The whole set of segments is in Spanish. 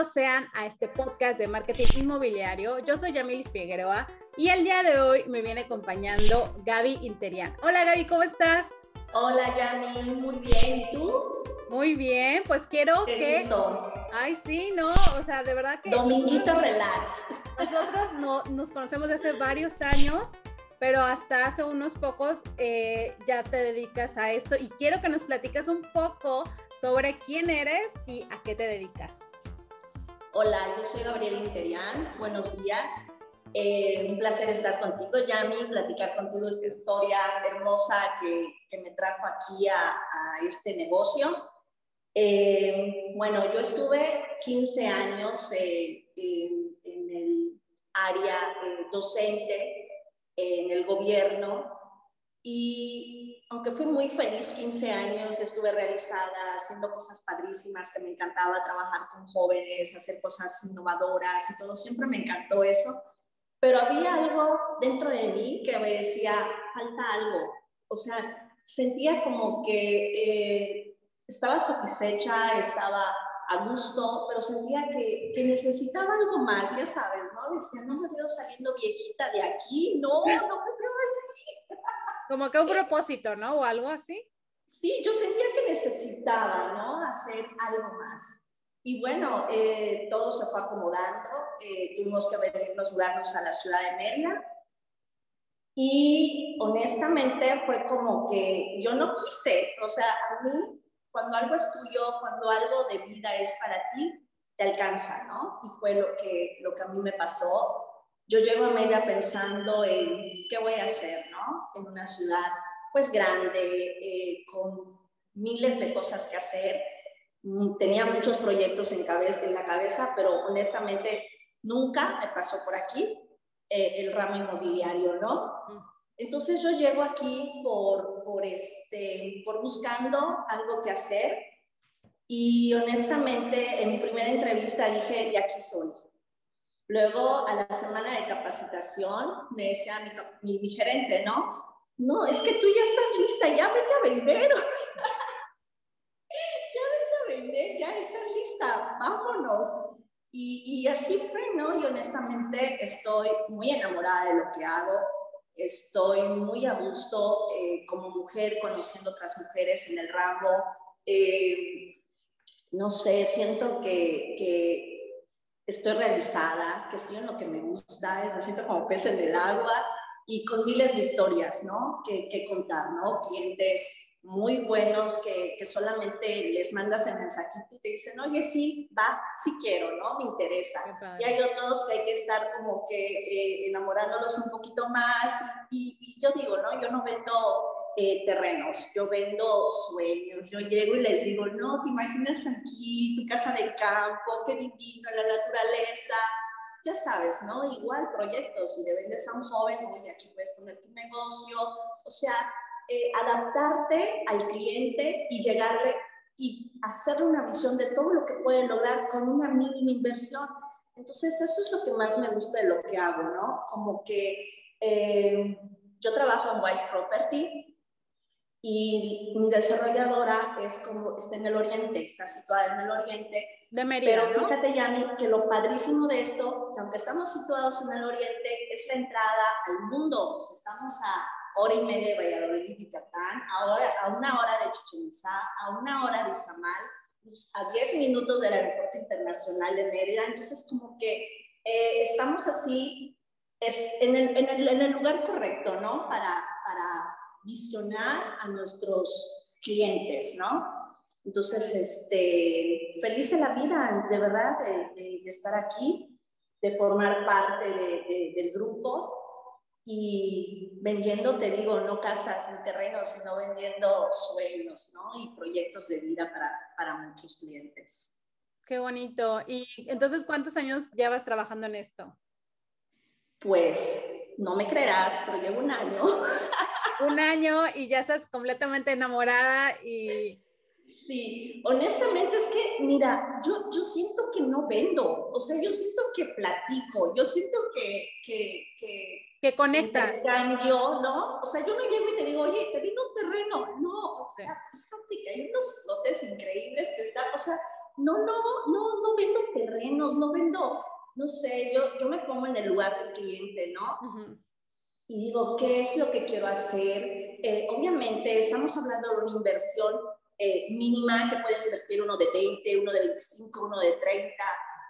bienvenidos sean a este podcast de marketing inmobiliario. Yo soy Yamil Figueroa y el día de hoy me viene acompañando Gaby Interian. Hola Gaby, ¿cómo estás? Hola Yamil, muy bien. ¿Y tú? Muy bien, pues quiero Qué que... gusto. Ay, sí, no, o sea, de verdad que... Dominguito relax. Nosotros no, nos conocemos desde hace varios años, pero hasta hace unos pocos eh, ya te dedicas a esto y quiero que nos platicas un poco sobre quién eres y a qué te dedicas. Hola, yo soy Gabriela Interian. Buenos días. Eh, un placer estar contigo, Yami, platicar contigo esta historia hermosa que, me trajo aquí a, este negocio. Eh, bueno, yo estuve 15 años eh, en, en, el área eh, docente, en el gobierno, y aunque fui muy feliz 15 años, estuve realizada haciendo cosas padrísimas, que me encantaba trabajar con jóvenes, hacer cosas innovadoras y todo, siempre me encantó eso, pero había algo dentro de mí que me decía, falta algo, o sea, sentía como que eh, estaba satisfecha, estaba a gusto, pero sentía que, que, necesitaba algo más, ya sabes, ¿no? Decía, no me veo saliendo viejita de aquí, no, no me veo así. Como que un propósito, ¿no? O algo así. Sí, yo sentía que necesitaba, ¿no? Hacer algo más. Y bueno, eh, todo se fue acomodando, eh, tuvimos que venirnos, mudarnos a la ciudad de Mérida. Y honestamente fue como que yo no quise, o sea, a mí, cuando algo es tuyo, cuando algo de vida es para ti, te alcanza, ¿no? Y fue lo que, lo que a mí me pasó. Yo llego a Mérida pensando en qué voy a hacer, ¿no? En una ciudad pues grande, eh, con miles de cosas que hacer. Tenía muchos proyectos en, cabeza, en la cabeza, pero honestamente nunca me pasó por aquí eh, el ramo inmobiliario, ¿no? Entonces yo llego aquí por, por, este, por buscando algo que hacer y honestamente en mi primera entrevista dije, de aquí soy. Luego a la semana de capacitación me decía mi, mi, mi gerente, ¿no? No, es que tú ya estás lista, ya vete a vender. ya vete a vender, ya estás lista, vámonos. Y, y, así fue, ¿no? Y honestamente estoy muy enamorada de lo que hago, estoy muy a gusto eh, como mujer, conociendo otras mujeres en el ramo. Eh, no sé, siento que, que, estoy realizada, que estoy en lo que me gusta, me siento como pez en el agua y con miles de historias, ¿no? Que, que contar, ¿no? Clientes muy buenos que, que, solamente les mandas el mensajito y te dicen, oye, sí, va, sí quiero, ¿no? Me interesa. Y hay otros que hay que estar como que eh, enamorándolos un poquito más. Y, y, yo digo, ¿no? Yo no vendo eh, terrenos, yo vendo sueños. Yo llego y les digo, no, te imaginas aquí, tu casa de campo, qué divino, la naturaleza. Ya sabes, ¿no? Igual proyectos, si le vendes a un joven, oye, aquí puedes poner tu negocio. O sea, eh, adaptarte al cliente y llegarle y hacerle una visión de todo lo que puede lograr con una mínima inversión. Entonces, eso es lo que más me gusta de lo que hago, ¿no? Como que eh, yo trabajo en Wise Property y mi desarrolladora es como, está en el oriente, está situada en el oriente. De Mérida, Pero fíjate, Yami, que lo padrísimo de esto, que aunque estamos situados en el oriente, es la entrada al mundo. Estamos a hora y media de Valladolid y Yucatán, ahora a una hora de Chichen Itzá, a una hora de Izamal, pues, a 10 minutos del Aeropuerto Internacional de Mérida. Entonces, como que eh, estamos así, es en el, en, el, en el, lugar correcto, ¿no? Para visionar a nuestros clientes, ¿no? Entonces, este, feliz de la vida, de verdad, de, de, de estar aquí, de formar parte de, de, del grupo y vendiendo, te digo, no casas ni terrenos, sino vendiendo sueños, ¿no? Y proyectos de vida para, para muchos clientes. Qué bonito. Y entonces, ¿cuántos años llevas trabajando en esto? Pues, no me creerás, pero llevo un año. un año y ya estás completamente enamorada y... Sí, honestamente es que, mira, yo, yo siento que no vendo, o sea, yo siento que platico, yo siento que, que, que que conectas. Cambio, ¿no? O sea, yo no llego y te digo, oye, te vino un terreno. No, o sea, fíjate que hay unos lotes increíbles que están, o sea, no, no, no, no vendo terrenos, no vendo, no sé, yo, yo me pongo en el lugar del cliente, ¿no? Y digo, ¿qué es lo que quiero hacer? Eh, obviamente estamos hablando de una inversión eh, mínima que puede invertir uno de 20, uno de 25, uno de 30,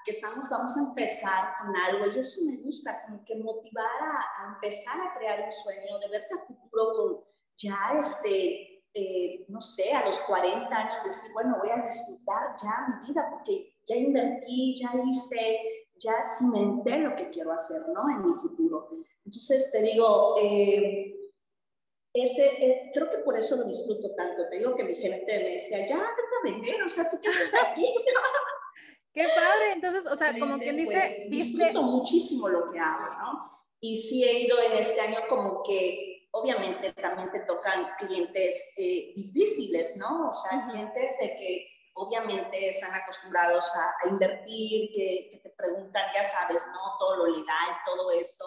que estamos, vamos a empezar con algo y eso me gusta, como que motivar a, empezar a crear un sueño, de verte a futuro con ya este, eh, no sé, a los 40 años, decir, bueno, voy a disfrutar ya mi vida porque ya invertí, ya hice, ya cimenté lo que quiero hacer, ¿no? En mi futuro. Entonces te digo, eh, ese, eh, creo que por eso lo disfruto tanto. Te digo que mi gerente me decía, ya, vete a vender, o sea, ¿tú qué haces aquí? qué padre, entonces, o sea, como quien dice, pues, disfruto muchísimo lo que hago, ¿no? Y sí he ido en este año como que, obviamente también te tocan clientes eh, difíciles, ¿no? O sea, clientes de que obviamente están acostumbrados a, invertir, que, que, te preguntan, ya sabes, ¿no? Todo lo legal, todo eso.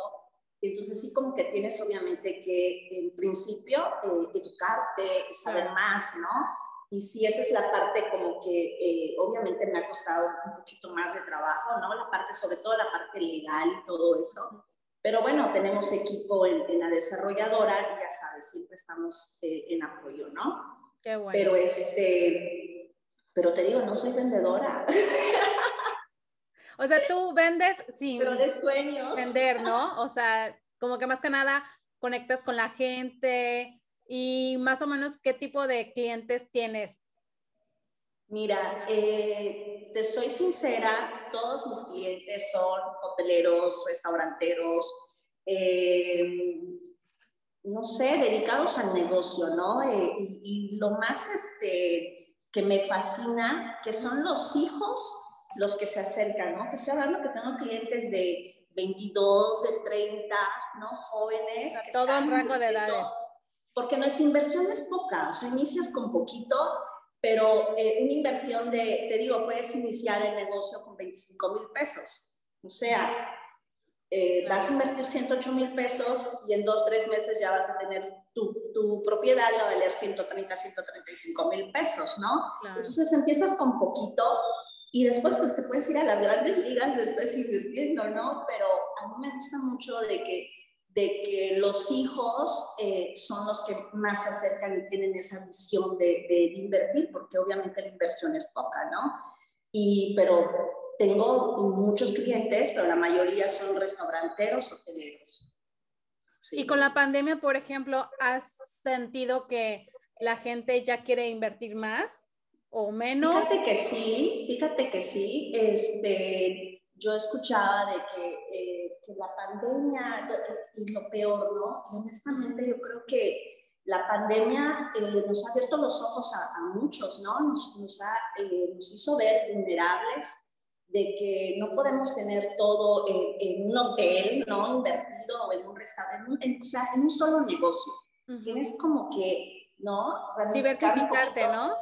Entonces sí como que tienes obviamente que en principio eh, educarte, saber más, ¿no? Y sí, esa es la parte como que eh, obviamente me ha costado un poquito más de trabajo, ¿no? La parte, sobre todo la parte legal y todo eso. Pero bueno, tenemos equipo en, la desarrolladora y ya sabes, siempre estamos eh, en apoyo, ¿no? Qué bueno. Pero este, pero te digo, no soy vendedora. O sea, tú vendes sin Pero de sueños. vender, ¿no? O sea, como que más que nada conectas con la gente y más o menos qué tipo de clientes tienes. Mira, eh, te soy sincera, todos mis clientes son hoteleros, restauranteros, eh, no sé, dedicados al negocio, ¿no? Eh, y, lo más este, que me fascina, que son los hijos los que se acercan, ¿no? Que estoy hablando que tengo clientes de 22, de 30, ¿no? Jóvenes. A todo el rango de edades. Porque nuestra inversión es poca, o sea, inicias con poquito, pero eh, una inversión de, te digo, puedes iniciar el negocio con 25 mil pesos. O sea, eh, vas a invertir 108 mil pesos y en dos, tres meses ya vas a tener tu, tu propiedad, va a valer 130, 135 mil pesos, ¿no? Entonces empiezas con poquito y después, pues te puedes ir a las grandes ligas después invirtiendo, ¿no? Pero a mí me gusta mucho de que, de que los hijos eh, son los que más se acercan y tienen esa visión de, de, invertir, porque obviamente la inversión es poca, ¿no? Y, pero tengo muchos clientes, pero la mayoría son restauranteros, hoteleros. Sí. Y con la pandemia, por ejemplo, ¿has sentido que la gente ya quiere invertir más? o menos? Fíjate que sí, fíjate que sí. Este, yo escuchaba de que, eh, que la pandemia y lo peor, ¿no? Y honestamente yo creo que la pandemia eh, nos ha abierto los ojos a, a muchos, ¿no? Nos, nos, ha, eh, nos, hizo ver vulnerables de que no podemos tener todo en, en un hotel, ¿no? Invertido o en un restaurante, en, o sea, en un solo negocio. Tienes como que, ¿no? Diversificarte, ¿no?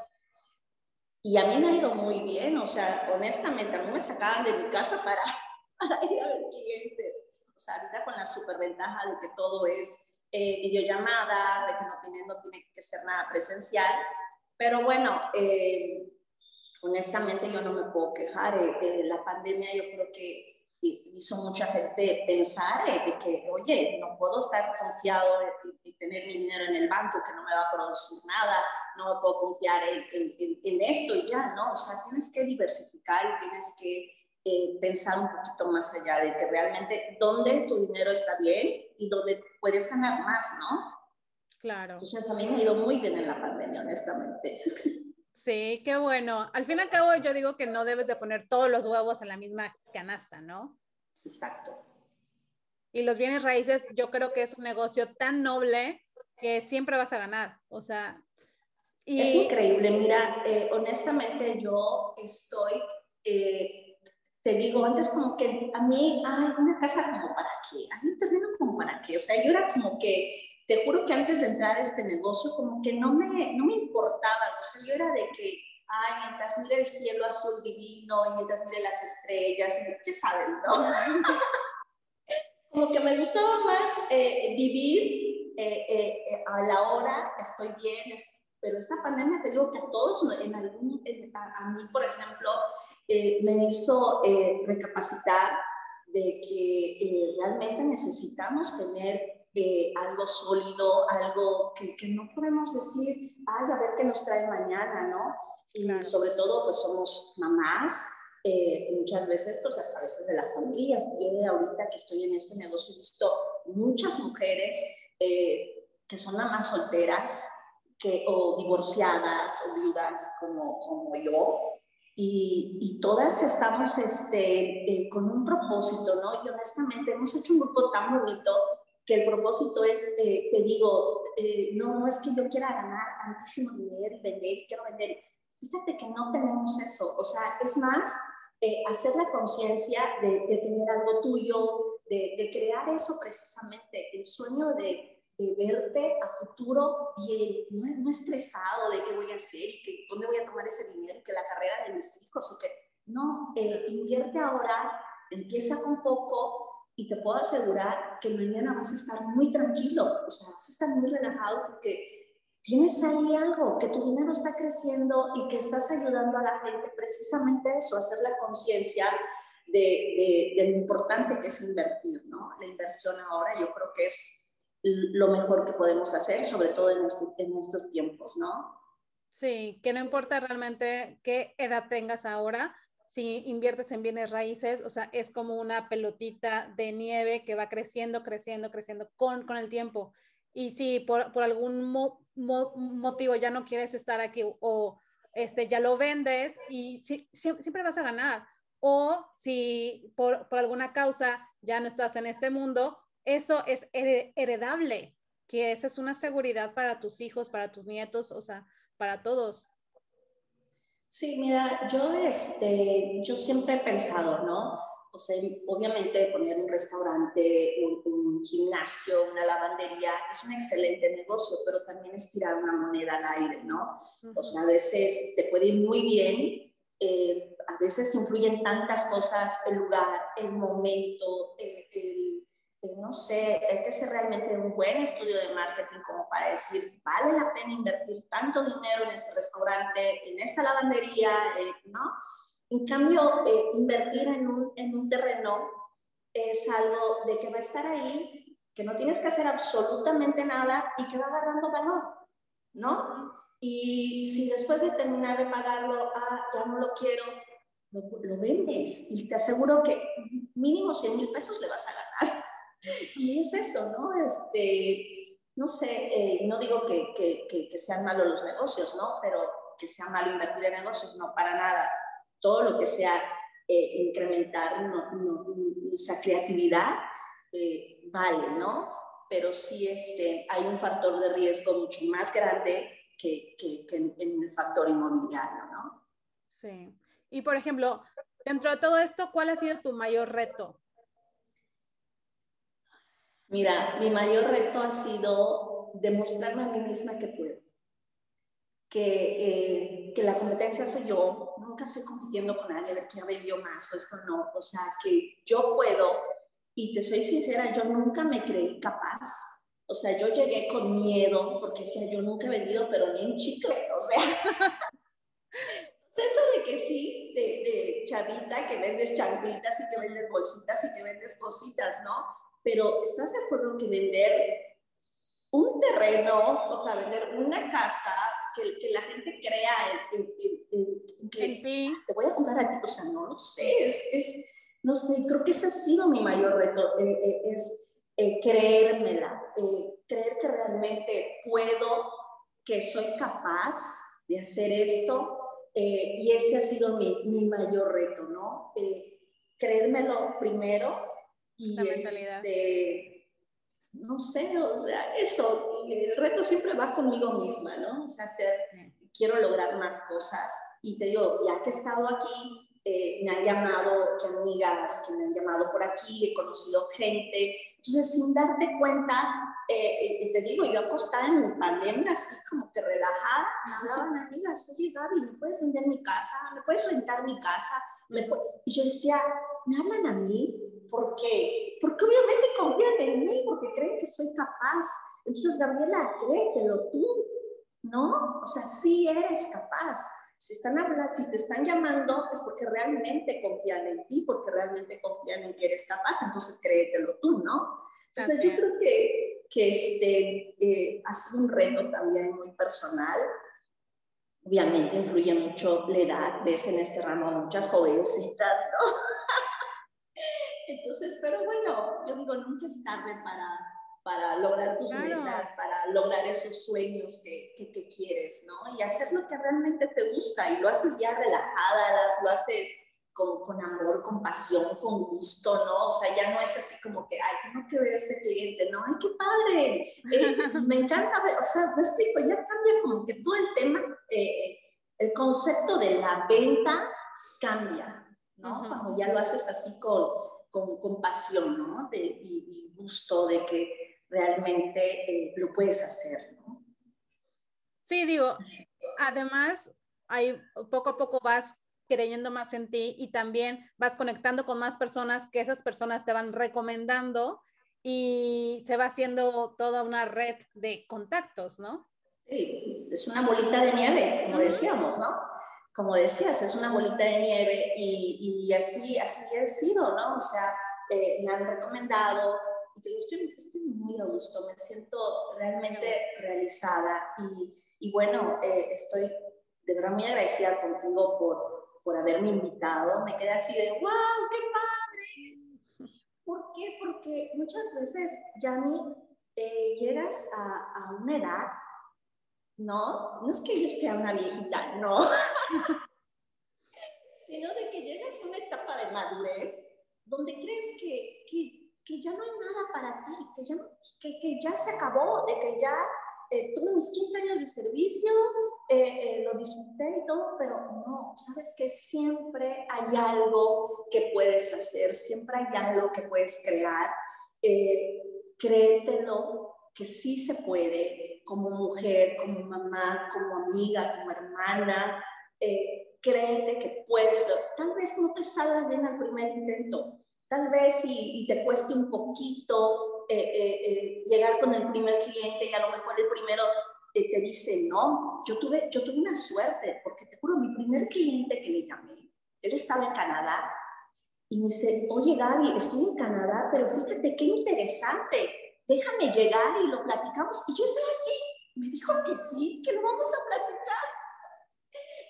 Y a mí me ha ido muy bien, o sea, honestamente, a mí me sacaban de mi casa para, para ir a ver clientes. O sea, ahorita con la superventaja de que todo es eh, videollamada, de que no tiene, no tiene que ser nada presencial. Pero bueno, eh, honestamente yo no me puedo quejar. Eh, la pandemia yo creo que hizo mucha gente pensar de que, oye, no puedo estar confiado y, tener mi dinero en el banco que no me va a producir nada, no me puedo confiar en, en, esto y ya, ¿no? O sea, tienes que diversificar y tienes que eh, pensar un poquito más allá de que realmente dónde tu dinero está bien y dónde puedes ganar más, ¿no? Claro. Entonces a mí me ha ido muy bien en la pandemia, honestamente. Sí, qué bueno. Al fin y al cabo, yo digo que no debes de poner todos los huevos en la misma canasta, ¿no? Exacto. Y los bienes raíces, yo creo que es un negocio tan noble que siempre vas a ganar. O sea, y... es increíble. Mira, eh, honestamente, yo estoy, eh, te digo, antes como que a mí, hay una casa como para qué, hay un terreno como para qué. O sea, yo era como que te juro que antes de entrar a este negocio, como que no me, no me importaba, o sea, yo era de que, ay, mientras mire el cielo azul divino y mientras mire las estrellas, ¿qué saben, no? como que me gustaba más eh, vivir eh, eh, a la hora, estoy bien, pero esta pandemia te digo que a todos, en algún, a, mí, por ejemplo, me hizo recapacitar de que realmente necesitamos tener algo sólido, algo que, que, no podemos decir, ay, a ver qué nos trae mañana, ¿no? Y sobre todo, pues somos mamás, muchas veces, pues hasta a veces de la familia. Yo ahorita que estoy en este negocio he visto muchas mujeres que son mamás solteras, que, o divorciadas o viudas como, como yo, y, y, todas estamos este, eh, con un propósito, ¿no? Y honestamente hemos hecho un grupo tan bonito que el propósito es, eh, te digo, eh, no, no es que yo quiera ganar tantísimo dinero y vender, quiero vender. Fíjate que no tenemos eso, o sea, es más hacer la conciencia de, de, tener algo tuyo, de, de crear eso precisamente, el sueño de de verte a futuro bien, no, estresado de qué voy a hacer y que dónde voy a tomar ese dinero y que la carrera de mis hijos y que no, eh, invierte ahora, empieza con poco y te puedo asegurar que mañana vas a estar muy tranquilo, o sea, vas a estar muy relajado porque tienes ahí algo, que tu dinero está creciendo y que estás ayudando a la gente precisamente eso, hacer la conciencia de, de, de, lo importante que es invertir, ¿no? La inversión ahora yo creo que es lo mejor que podemos hacer, sobre todo en, en estos tiempos, ¿no? Sí, que no importa realmente qué edad tengas ahora, si inviertes en bienes raíces, o sea, es como una pelotita de nieve que va creciendo, creciendo, creciendo con, con el tiempo. Y si por, por algún motivo ya no quieres estar aquí o este, ya lo vendes y si, siempre vas a ganar. O si por, por alguna causa ya no estás en este mundo, eso es heredable, que esa es una seguridad para tus hijos, para tus nietos, o sea, para todos. Sí, mira, yo, este, yo siempre he pensado, ¿no? O sea, obviamente poner un restaurante, un, gimnasio, una lavandería es un excelente negocio, pero también es tirar una moneda al aire, ¿no? O sea, a veces te puede ir muy bien, eh, a veces influyen tantas cosas, el lugar, el momento, el no sé, hay que ser realmente un buen estudio de marketing como para decir, vale la pena invertir tanto dinero en este restaurante, en esta lavandería, eh, ¿no? En cambio, eh, invertir en un, en un terreno es algo de que va a estar ahí, que no tienes que hacer absolutamente nada y que va agarrando valor, ¿no? Y si después de terminar de pagarlo, ah, ya no lo quiero, lo, lo vendes y te aseguro que mínimo 100 mil pesos le vas a ganar. Y es eso, ¿no? Este, no sé, eh, no digo que, que, sean malos los negocios, ¿no? Pero que sea malo invertir en negocios, no, para nada. Todo lo que sea eh, incrementar no, creatividad eh, vale, ¿no? Pero sí este, hay un factor de riesgo mucho más grande que en, en el factor inmobiliario, ¿no? Sí. Y por ejemplo, dentro de todo esto, ¿cuál ha sido tu mayor reto? Mira, mi mayor reto ha sido demostrarme a mí misma que puedo. Que, eh, que la competencia soy yo, nunca estoy compitiendo con nadie a ver quién vendió más o esto no, o sea, que yo puedo, y te soy sincera, yo nunca me creí capaz, o sea, yo llegué con miedo, porque decía, yo nunca he vendido, pero ni un chicle, o sea, eso de que sí, de, de chavita, que vendes chanclitas y que vendes bolsitas y que vendes cositas, ¿no? Pero ¿estás de acuerdo que vender un terreno, o sea, vender una casa, que, que la gente crea en, en, que te voy a comprar a ti? O sea, no lo sé, es, es, no sé, creo que ese ha sido mi mayor reto, eh, eh, es eh, creérmela, creer que realmente puedo, que soy capaz de hacer esto, y ese ha sido mi, mi mayor reto, ¿no? creérmelo primero y este, no sé, o sea, eso, el reto siempre va conmigo misma, ¿no? O sea, hacer, quiero lograr más cosas. Y te digo, ya que he estado aquí, eh, me han llamado que amigas que me han llamado por aquí, he conocido gente. Entonces, sin darte cuenta, eh, eh te digo, yo acostada en mi pandemia, así como que relajada, me hablaban amigas, oye Gaby, ¿me puedes vender mi casa? ¿Me puedes rentar mi casa? ¿Me y yo decía, ¿me hablan a mí? ¿Por qué? Porque obviamente confían en mí, porque creen que soy capaz. Entonces, Gabriela, créetelo tú. ¿no? O sea, sí eres capaz. Si, están hablando, si te están llamando es porque realmente confían en ti, porque realmente confían en que eres capaz, entonces créetelo tú, ¿no? Entonces yo creo que, que este, eh, ha sido un reto también muy personal. Obviamente influye mucho la edad, ves en este ramo muchas jovencitas, ¿no? Entonces, pero bueno, yo digo, nunca es tarde para, para lograr tus metas, para lograr esos sueños que, que, quieres, ¿no? Y hacer lo que realmente te gusta y lo haces ya relajada, lo haces con, con, amor, con pasión, con gusto, ¿no? O sea, ya no es así como que, ay, tengo que ver a ese cliente, ¿no? Ay, qué padre, eh, me encanta ver, o sea, me explico, ya cambia como que todo el tema, eh, el concepto de la venta cambia, ¿no? Cuando ya lo haces así con, con, con pasión, ¿no? De, y, y, gusto de que realmente eh, lo puedes hacer, ¿no? Sí, digo, además, hay, poco a poco vas creyendo más en ti y también vas conectando con más personas que esas personas te van recomendando y se va haciendo toda una red de contactos, ¿no? Sí, es una bolita de nieve, como decíamos, ¿no? Como decías, es una bolita de nieve y, y así, así ha sido, ¿no? O sea, eh, me han recomendado, y te digo, estoy, estoy, muy a gusto, me siento realmente realizada y, y bueno, eh, estoy de verdad muy agradecida contigo por, por haberme invitado. Me quedé así de, wow, qué padre. ¿Por qué? Porque muchas veces, Yami, eh, llegas a, a, una edad, ¿no? No es que yo esté una viejita, no. sino de que llegas a una etapa de madurez donde crees que, que ya no hay nada para ti, que ya, que, que ya se acabó, de que ya eh, tuve mis 15 años de servicio, eh, eh, lo disfruté y todo, pero no, sabes que siempre hay algo que puedes hacer, siempre hay algo que puedes crear. créetelo, que sí se puede, como mujer, como mamá, como amiga, como hermana. créete que puedes, tal vez no te salgas bien al primer intento, Tal vez y, te cueste un poquito eh, eh, eh, llegar con el primer cliente y a lo mejor el primero te dice no. Yo tuve, yo tuve una suerte, porque te juro, mi primer cliente que le llamé, él estaba en Canadá y me dice, oye Gaby, estoy en Canadá, pero fíjate qué interesante, déjame llegar y lo platicamos. Y yo estaba así, me dijo que sí, que lo vamos a platicar.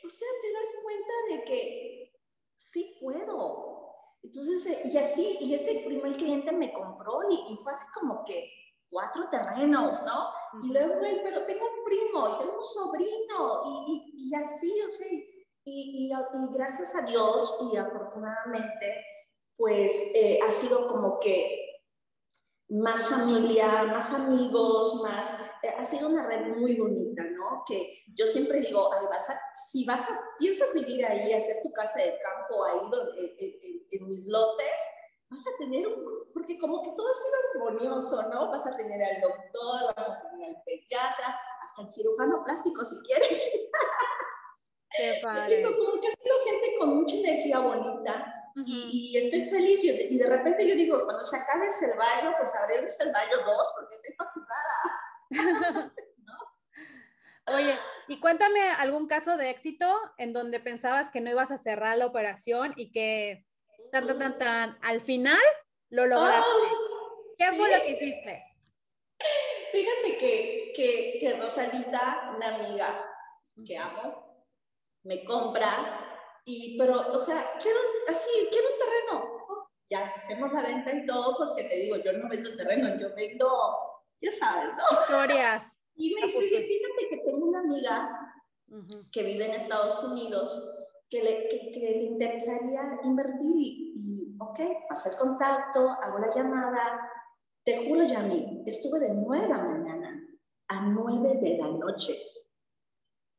O sea, te das cuenta de que sí puedo, entonces, eh, y así, y este primer cliente me compró y, fue así como que cuatro terrenos, ¿no? Y luego él, pero tengo un primo y tengo un sobrino y, y, así, o sea, y, gracias a Dios y afortunadamente, pues eh, ha sido como que más familia, más amigos, más, eh, ha sido una red muy bonita, ¿no? Que yo siempre digo, vas si vas a, piensas vivir ahí, hacer tu casa de campo ahí donde, en, mis lotes, vas a tener un, porque como que todo ha sido armonioso, ¿no? Vas a tener al doctor, vas a tener al pediatra, hasta el cirujano plástico si quieres. Qué padre. Como que ha sido gente con mucha energía bonita, y, estoy feliz. y de repente yo digo, cuando se acabe el cervallo, pues abriremos el Cervallo 2 porque estoy fascinada. Oye, y cuéntame algún caso de éxito en donde pensabas que no ibas a cerrar la operación y que tan, tan, tan, tan, al final lo lograste. ¿Qué fue lo que hiciste? Fíjate que, que, que Rosalita, una amiga que amo, me compra y, pero, o sea, quiero, así, quiero un terreno. Ya hacemos la venta y todo, porque te digo, yo no vendo terreno, yo vendo, ya sabes, ¿no? Historias. Y me dice, fíjate que tengo una amiga que vive en Estados Unidos que le, que, le interesaría invertir y, y, ok, el contacto, hago la llamada. Te juro, Yami, estuve de 9 de la mañana a 9 de la noche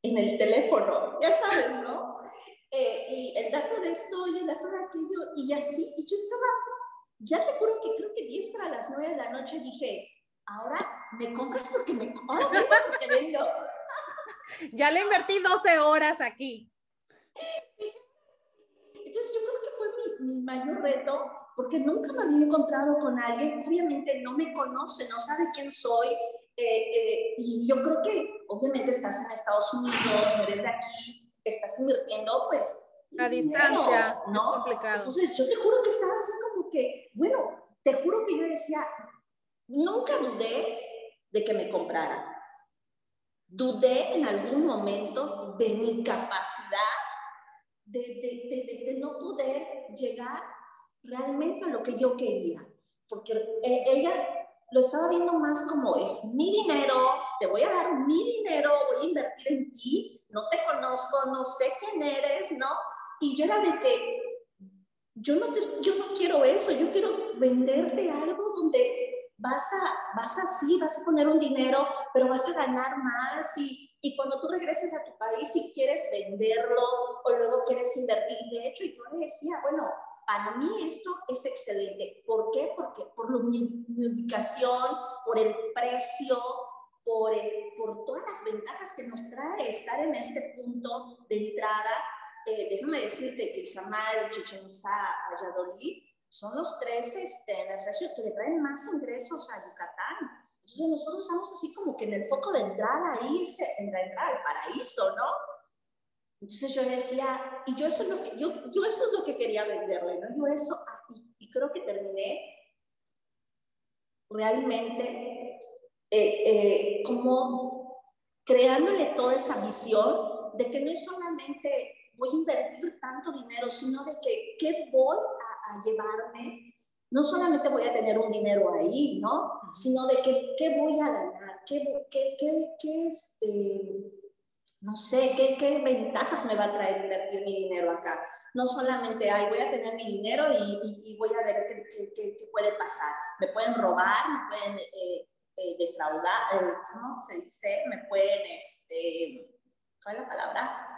en el teléfono, ya sabes, ¿no? Eh, y el dato de esto y el dato de aquello, y así, y yo estaba, ya te juro que creo que 10 para las 9 de la noche dije, ahora me compras porque me ahora vendo porque vendo. ya le invertí 12 horas aquí. Entonces yo creo que fue mi, mi mayor reto, porque nunca me había encontrado con alguien, obviamente no me conoce, no sabe quién soy, eh, y yo creo que obviamente estás en Estados Unidos, no eres de aquí, estás invirtiendo pues... A distancia, ¿no? es complicado. Entonces yo te juro que estaba así como que, bueno, te juro que yo decía, nunca dudé de que me comprara. Dudé en algún momento de mi capacidad de, de, de, de no poder llegar realmente a lo que yo quería. Porque eh, ella lo estaba viendo más como es mi dinero, te voy a dar mi dinero, voy a invertir en ti, no te conozco, no sé quién eres, ¿no? Y yo era de que yo no, te, yo no quiero eso, yo quiero venderte algo donde vas a, vas así, vas a poner un dinero, pero vas a ganar más y, y cuando tú regreses a tu país, si quieres venderlo o luego quieres invertir, de hecho, yo le decía, bueno, para mí esto es excelente. ¿Por qué? Porque por mi, ubicación, por el precio, por, por todas las ventajas que nos trae estar en este punto de entrada. Eh, déjame decirte que Samar, Chichen Itza, Valladolid son los tres este, las ciudades que le traen más ingresos a Yucatán. Entonces nosotros estamos así como que en el foco de entrada ahí, en la entrada al paraíso, ¿no? Entonces yo decía, y yo eso es lo que, yo, yo eso es lo que quería venderle, ¿no? Yo eso, y, creo que terminé realmente eh, eh, como creándole toda esa visión de que no es solamente voy a invertir tanto dinero, sino de que qué voy a, a llevarme. No solamente voy a tener un dinero ahí, ¿no? Sino de que qué voy a ganar, qué, qué, qué, qué este, no sé, ¿qué, ¿qué, ventajas me va a traer invertir mi dinero acá? No solamente, ay, voy a tener mi dinero y, y, voy a ver qué, qué, qué, puede pasar. Me pueden robar, me pueden eh, eh, defraudar, eh, ¿cómo se dice? Me pueden, este, ¿cuál es la palabra?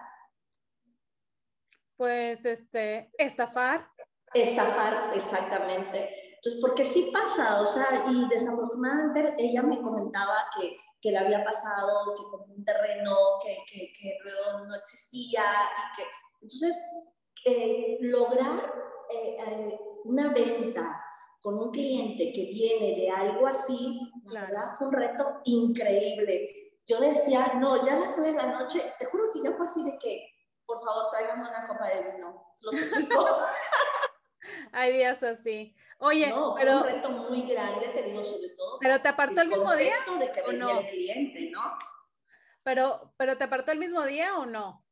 Pues, este, estafar. Estafar, exactamente. Entonces, porque sí pasa, o sea, y desafortunadamente ella me comentaba que que le había pasado, que como un terreno que, que, que no existía y que... Entonces, eh, lograr eh, eh, una venta con un cliente que viene de algo así, la verdad fue un reto increíble. Yo decía, no, ya las nueve de la noche, te juro que ya fue así de que, por favor, tráigame una copa de vino, lo suplico. Hay días así. Oye, no, pero, fue un reto muy grande, te digo, sobre todo. Pero te apartó el, mismo día. De que ¿o no? el cliente, ¿no? Pero, pero te apartó el mismo día o no?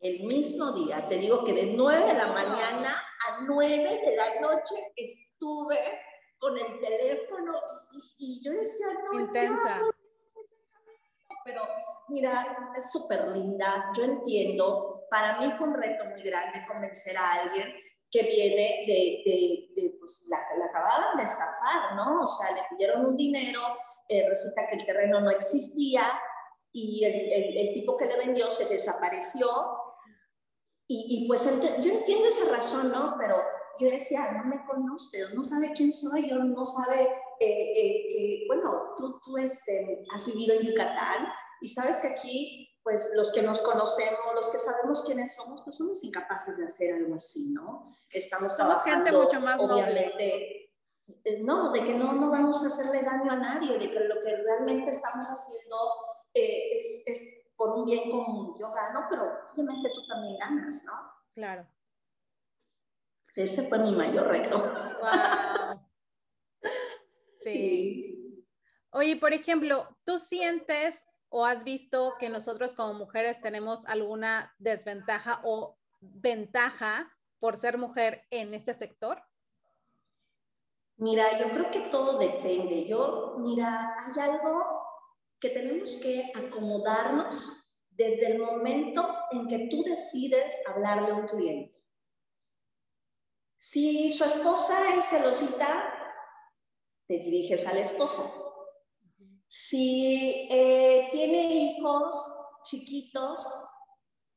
El mismo día, te digo que de 9 de la mañana a 9 de la noche estuve con el teléfono y, yo decía, no, intensa. pero mira, es súper linda, yo entiendo, para mí fue un reto muy grande convencer a alguien que viene de, de, de pues, la, la, acababan de estafar, ¿no? O sea, le pidieron un dinero, eh, resulta que el terreno no existía y el, el, tipo que le vendió se desapareció. Y, y pues yo entiendo esa razón, ¿no? Pero yo decía, no me conoce, no sabe quién soy, yo no sabe eh, eh, que, bueno, tú, tú este, has vivido en Yucatán y sabes que aquí pues los que nos conocemos, los que sabemos quiénes somos, pues somos incapaces de hacer algo así, ¿no? Estamos trabajando, gente mucho más obviamente, eh, no, de que no, no vamos a hacerle daño a nadie, de que lo que realmente estamos haciendo eh, es, es, por un bien común. Yo gano, pero obviamente tú también ganas, ¿no? Claro. Ese fue mi mayor reto. Wow. sí. sí. Oye, por ejemplo, ¿tú sientes o has visto que nosotros como mujeres tenemos alguna desventaja o ventaja por ser mujer en este sector? Mira, yo creo que todo depende. Yo, mira, hay algo que tenemos que acomodarnos desde el momento en que tú decides hablarle a un cliente. Si su esposa es celosita, te diriges a la esposa. Si eh, tiene hijos chiquitos,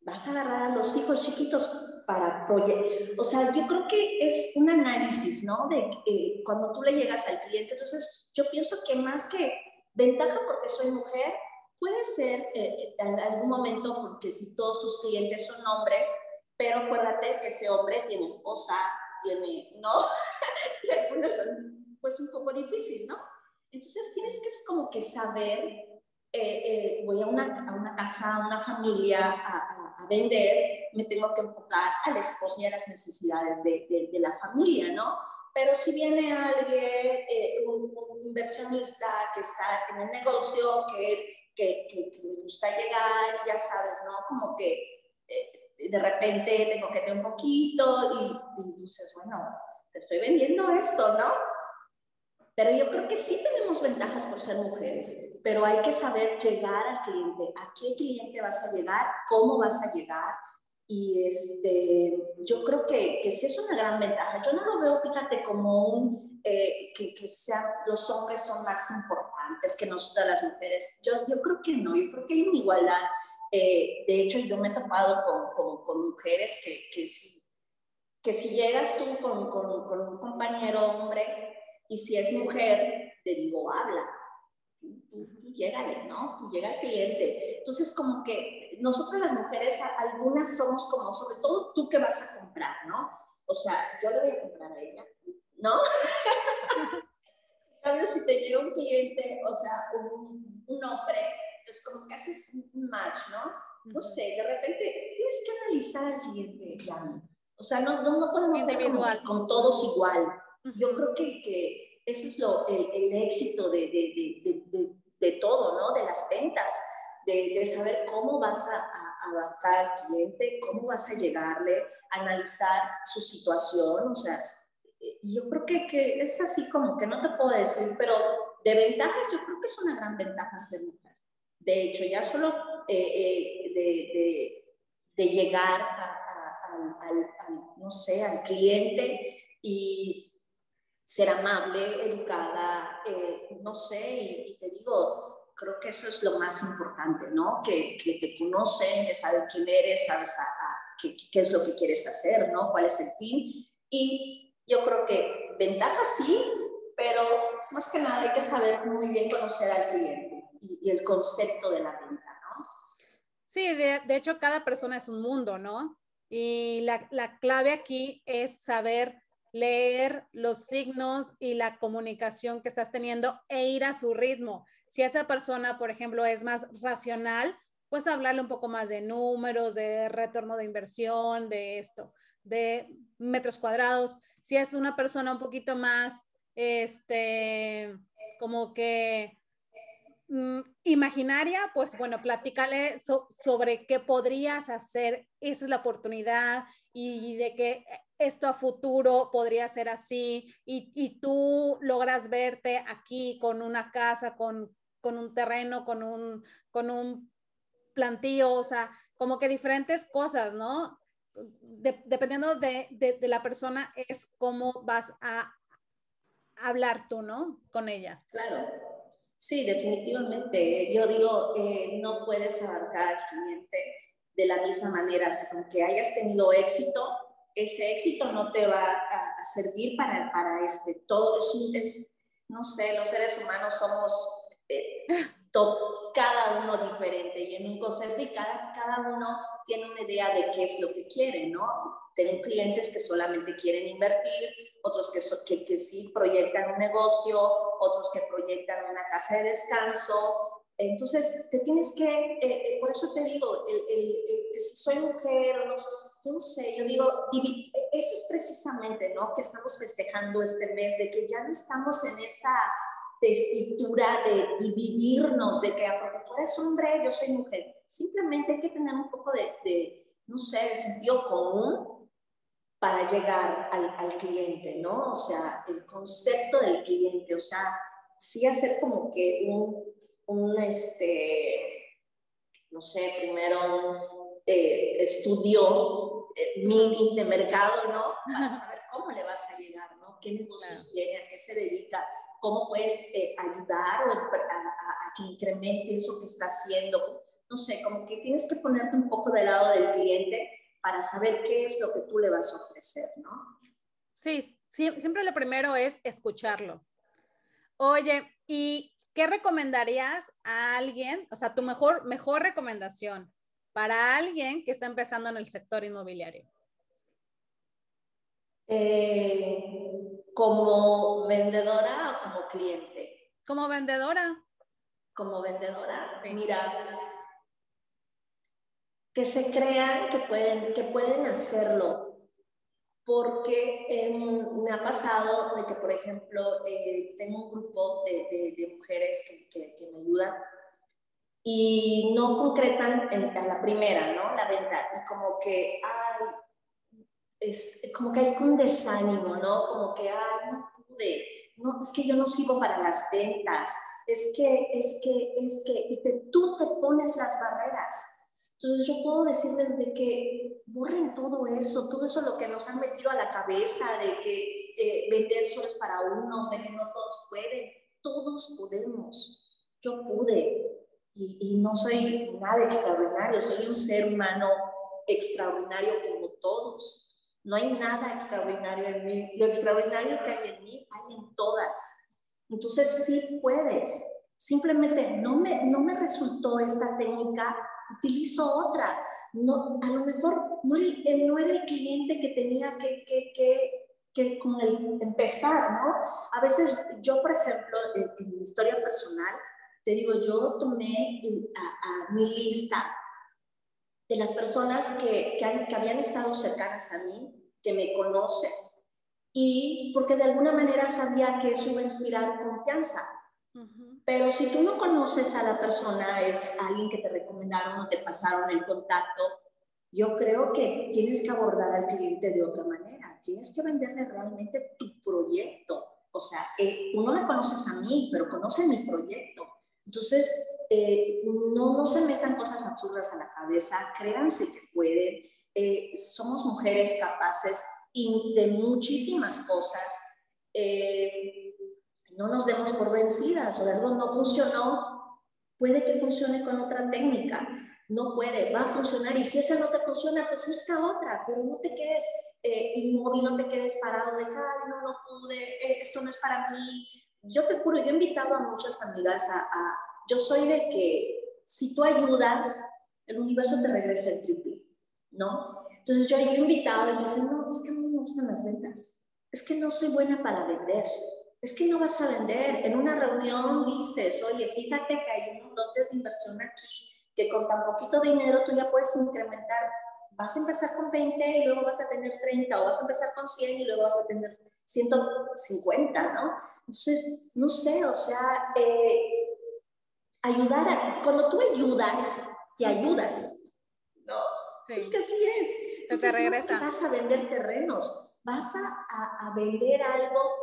vas a agarrar a los hijos chiquitos para apoyar. O sea, yo creo que es un análisis, ¿no? De eh, cuando tú le llegas al cliente. Entonces, yo pienso que más que ventaja porque soy mujer, puede ser eh, en algún momento porque si todos sus clientes son hombres, pero acuérdate que ese hombre tiene esposa, tiene, ¿no? y algunas son pues un poco difícil, ¿no? Entonces tienes que como que saber eh, eh, voy a una, a una, casa, a una familia a, a, vender, me tengo que enfocar al esposo y a las necesidades de, de, la familia, ¿no? Pero si viene alguien, eh, un, inversionista que está en el negocio, que, que, que, le gusta llegar y ya sabes, ¿no? Como que de repente tengo que tener un poquito y, y dices, bueno, te estoy vendiendo esto, ¿no? Pero yo creo que sí tenemos ventajas por ser mujeres, pero hay que saber llegar al cliente, a qué cliente vas a llegar, cómo vas a llegar. Y este, yo creo que, que sí es una gran ventaja. Yo no lo veo, fíjate, como un, eh, que, que sean, los hombres son más importantes que nosotras las mujeres. Yo, yo creo que no, yo creo que hay una igualdad. Eh, de hecho, yo me he topado con, con, con mujeres que, que, si, que si llegas tú con, con, un compañero hombre, y si es mujer, te digo, habla. Tú, tú, llégale, ¿no? Tú llega al cliente. Entonces, como que nosotros las mujeres, algunas somos como, sobre todo tú que vas a comprar, ¿no? O sea, yo le voy a comprar a ella, ¿no? cambio, si te llega un cliente, o sea, un, un hombre, es como que haces un match, ¿no? No sé, de repente tienes que analizar al cliente, ya. O sea, no, no, no podemos ser con todos igual. Yo creo que, que eso es lo, el, el éxito de, de, de, de, todo, ¿no? De las ventas, de, saber cómo vas a, a, abarcar al cliente, cómo vas a llegarle, analizar su situación, o sea, yo creo que, que, es así como que no te puedo decir, pero de ventajas yo creo que es una gran ventaja ser mujer. De hecho, ya solo eh, eh, de, llegar al, al, no sé, al cliente y ser amable, educada, eh, no sé, y, te digo, creo que eso es lo más importante, ¿no? Que, que te conocen, que saben quién eres, sabes a, qué, es lo que quieres hacer, ¿no? ¿Cuál es el fin? Y yo creo que ventajas sí, pero más que nada hay que saber muy bien conocer al cliente y, el concepto de la venta, ¿no? Sí, de, hecho cada persona es un mundo, ¿no? Y la clave aquí es saber leer los signos y la comunicación que estás teniendo e ir a su ritmo. Si esa persona, por ejemplo, es más racional, pues hablarle un poco más de números, de retorno de inversión, de esto, de metros cuadrados. Si es una persona un poquito más, este, como que mm, imaginaria, pues bueno, platícale sobre qué podrías hacer, esa es la oportunidad y de que esto a futuro podría ser así y, y tú logras verte aquí con una casa, con, con un terreno, con un, con un plantío, o sea, como que diferentes cosas, ¿no? dependiendo de, de, la persona, es cómo vas a hablar tú, ¿no? Con ella. Claro, sí, definitivamente. Yo digo, eh, no puedes abarcar al cliente de la misma manera, aunque hayas tenido éxito, ese éxito no te va a, servir para, para este, todo es, no sé, los seres humanos somos eh, todo, cada uno diferente y en un concepto y cada, cada uno tiene una idea de qué es lo que quiere, ¿no? Tengo clientes que solamente quieren invertir, otros que, que, que sí proyectan un negocio, otros que proyectan una casa de descanso, entonces, te tienes que, eh, eh, por eso te digo, el, que si soy mujer o no, yo no sé, yo digo, eso es precisamente, ¿no? Que estamos festejando este mes, de que ya no estamos en esa tesitura de dividirnos, de que ah, porque tú eres hombre, yo soy mujer. Simplemente hay que tener un poco de, de no sé, de sentido común para llegar al, al cliente, ¿no? O sea, el concepto del cliente, o sea, sí hacer como que un un, este, no sé, primero un eh, estudio eh, mini de mercado, ¿no? Para saber cómo le vas a llegar, ¿no? ¿Qué negocios tiene? ¿A qué se dedica? ¿Cómo puedes eh, ayudar a, a, que incremente eso que está haciendo? No sé, como que tienes que ponerte un poco del lado del cliente para saber qué es lo que tú le vas a ofrecer, ¿no? Sí, siempre lo primero es escucharlo. Oye, y ¿qué recomendarías a alguien, o sea, tu mejor, mejor recomendación para alguien que está empezando en el sector inmobiliario? Eh, ¿Como vendedora o como cliente? Como vendedora. Como vendedora, mira, que se crean que pueden, que pueden hacerlo, porque em, me ha pasado de que, por ejemplo, eh, tengo un grupo de, de, mujeres que, que, me ayudan y no concretan en, la primera, ¿no? La venta, y como que, ay, es como que hay un desánimo, ¿no? Como que, ay, no pude, no, es que yo no sirvo para las ventas, es que, es que, es que, y tú te pones las barreras. Entonces yo puedo decirles de que borren todo eso, todo eso lo que nos han metido a la cabeza, de que eh, vender solo es para unos, de que no todos pueden, todos podemos. Yo pude y, y no soy nada extraordinario, soy un ser humano extraordinario como todos. No hay nada extraordinario en mí. Lo extraordinario que hay en mí hay en todas. Entonces sí puedes. Simplemente no me, no me resultó esta técnica, utilizo otra. No, a lo mejor no, no era el cliente que tenía que, que, que, que con el empezar, ¿no? A veces yo, por ejemplo, en, mi historia personal, te digo, yo tomé a, a mi lista de las personas que, que, habían estado cercanas a mí, que me conocen, y porque de alguna manera sabía que eso iba a inspirar confianza. Pero si tú no conoces a la persona, es alguien que te recomendaron o te pasaron el contacto, yo creo que tienes que abordar al cliente de otra manera. Tienes que venderle realmente tu proyecto. O sea, eh, uno la conoces a mí, pero conoce mi proyecto. Entonces, eh, no, no se metan cosas absurdas a la cabeza, créanse que pueden. Eh, somos mujeres capaces de muchísimas cosas. Eh, no nos demos por vencidas o algo no funcionó, puede que funcione con otra técnica. No puede, va a funcionar y si esa no te funciona, pues busca otra, pero no te quedes inmóvil, no te quedes parado de que, no, no pude, esto no es para mí, yo te juro, yo he invitado a muchas amigas a, yo soy de que si tú ayudas, el universo te regresa el triple, ¿no? Entonces yo he invitado y me dicen, no, es que a mí me gustan las ventas, es que no soy buena para vender, es que no vas a vender. En una reunión dices, oye, fíjate que hay unos lotes de inversión aquí, que con tan poquito dinero tú ya puedes incrementar, vas a empezar con 20 y luego vas a tener 30, o vas a empezar con 100 y luego vas a tener 150, ¿no? Entonces, no sé, o sea, eh, ayudar a, cuando tú ayudas, te ayudas, ¿no? Es que así es. Entonces, no es que vas a vender terrenos, vas a, a, vender algo.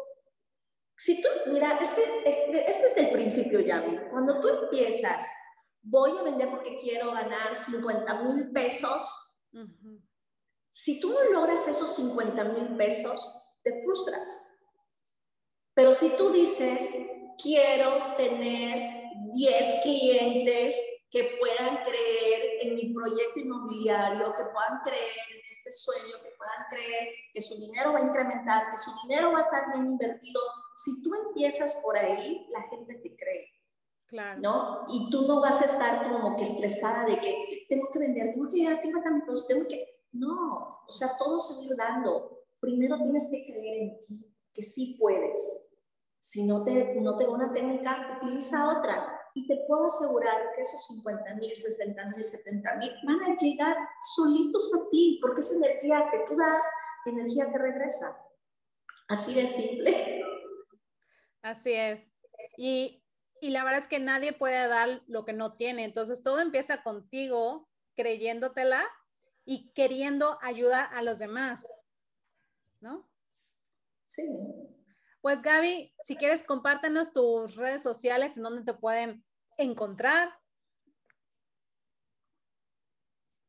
Si tú, mira, es que eh, este es el principio, Yami. Cuando tú empiezas, voy a vender porque quiero ganar 50 mil pesos. Si tú no logras esos 50 mil pesos, te frustras pero si tú dices, quiero tener 10 clientes que puedan creer en mi proyecto inmobiliario, que puedan creer en este sueño, que puedan creer que su dinero va a incrementar, que su dinero va a estar bien invertido. Si tú empiezas por ahí, la gente te cree. Claro. ¿No? Y tú no vas a estar como que estresada de que tengo que vender, tengo que llegar a 50 minutos, tengo que... No, o sea, todo se va dando. Primero tienes que creer en ti que sí puedes. Si no te, no te una técnica, utiliza otra. Y te puedo asegurar que esos 50 mil, 60 mil, 70 mil van a llegar solitos a ti, porque es energía que tú das, energía que regresa. Así de simple. Así es. Y, y la verdad es que nadie puede dar lo que no tiene. Entonces todo empieza contigo, creyéndotela y queriendo ayudar a los demás. ¿No? Sí. Pues Gaby, si quieres, compártenos tus redes sociales en donde te pueden encontrar.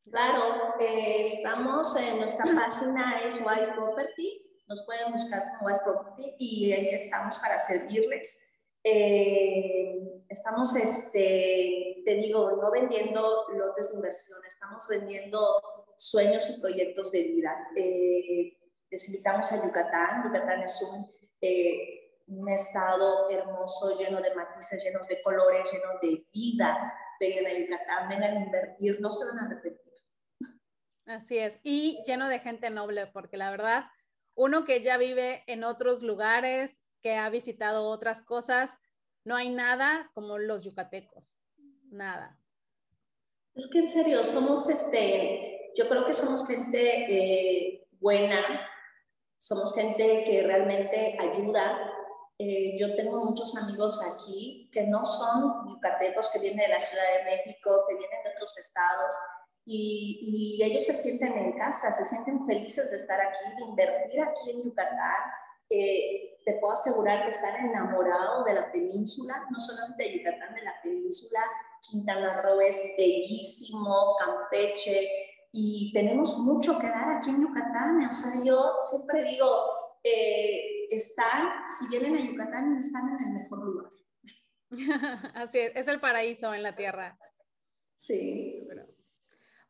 Claro, eh, estamos en nuestra página es Wise Property, nos pueden buscar como Wise Property y ahí estamos para servirles. Eh, estamos, este, te digo, no vendiendo lotes de inversión, estamos vendiendo sueños y proyectos de vida. Eh, les invitamos a Yucatán. Yucatán es un, eh, un estado hermoso, lleno de matices, llenos de colores, lleno de vida. Vengan a Yucatán, vengan a invertir, no se van a arrepentir. Así es, y lleno de gente noble, porque la verdad, uno que ya vive en otros lugares, que ha visitado otras cosas, no hay nada como los yucatecos, nada. Es que en serio, somos este, yo creo que somos gente eh, buena, somos gente que realmente ayuda. Eh, yo tengo muchos amigos aquí que no son yucatecos, que vienen de la Ciudad de México, que vienen de otros estados, y, y, ellos se sienten en casa, se sienten felices de estar aquí, de invertir aquí en Yucatán. Eh, te puedo asegurar que están enamorados de la península, no solamente de Yucatán, de la península. Quintana Roo es bellísimo, Campeche, y tenemos mucho que dar aquí en Yucatán. O sea, yo siempre digo, eh, están, si vienen a Yucatán, están en el mejor lugar. Así es, es el paraíso en la tierra. Sí.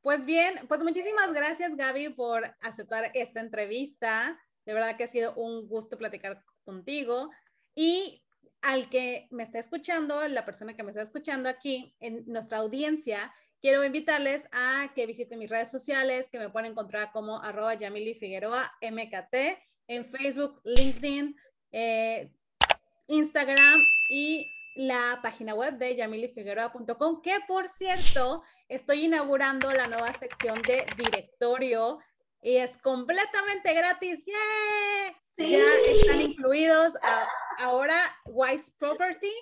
Pues bien, pues muchísimas gracias Gaby por aceptar esta entrevista. De verdad que ha sido un gusto platicar contigo. Y al que me está escuchando, la persona que me está escuchando aquí en nuestra audiencia, quiero invitarles a que visiten mis redes sociales, que me pueden encontrar como arroba Figueroa MKT en Facebook, LinkedIn, eh, Instagram y la página web de yamilifigueroa.com, que por cierto, estoy inaugurando la nueva sección de directorio y es completamente gratis. ¡Yeah! Ya están incluidos ahora Wise Property,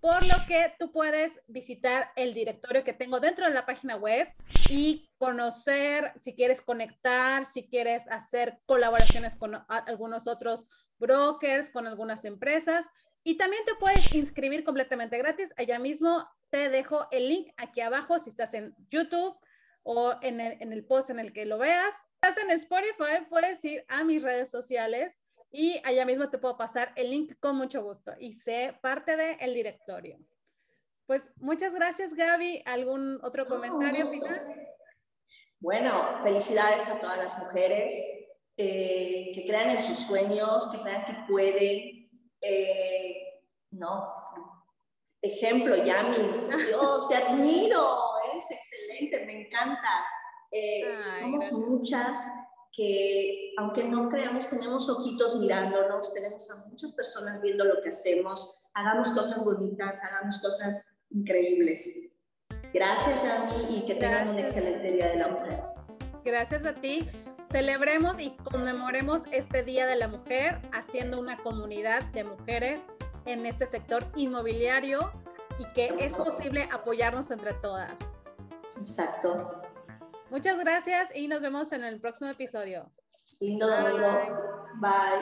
por lo que tú puedes visitar el directorio que tengo dentro de la página web y conocer, si quieres conectar, si quieres hacer colaboraciones con algunos otros brokers, con algunas empresas. Y también te puedes inscribir completamente gratis. Allá mismo te dejo el link aquí abajo si estás en YouTube o en el, en el post en el que lo veas. Si estás en Spotify, puedes ir a mis redes sociales y allá mismo te puedo pasar el link con mucho gusto y sé parte del el directorio. Pues muchas gracias, Gaby. ¿Algún otro comentario final? Bueno, felicidades a todas las mujeres eh, que crean en sus sueños, que crean que pueden. Eh, no, ejemplo, Yami, Dios, te admiro, eres excelente, me encantas. Eh, somos muchas que, aunque no creamos, tenemos ojitos mirándonos, tenemos a muchas personas viendo lo que hacemos, hagamos cosas bonitas, hagamos cosas increíbles. Gracias, Yami, y que tengan un excelente Día de la Mujer. Gracias a ti. Celebremos y conmemoremos este Día de la Mujer haciendo una comunidad de mujeres en este sector inmobiliario y que es posible apoyarnos entre todas. Exacto. Muchas gracias y nos vemos en el próximo episodio. Lindo domingo. Bye.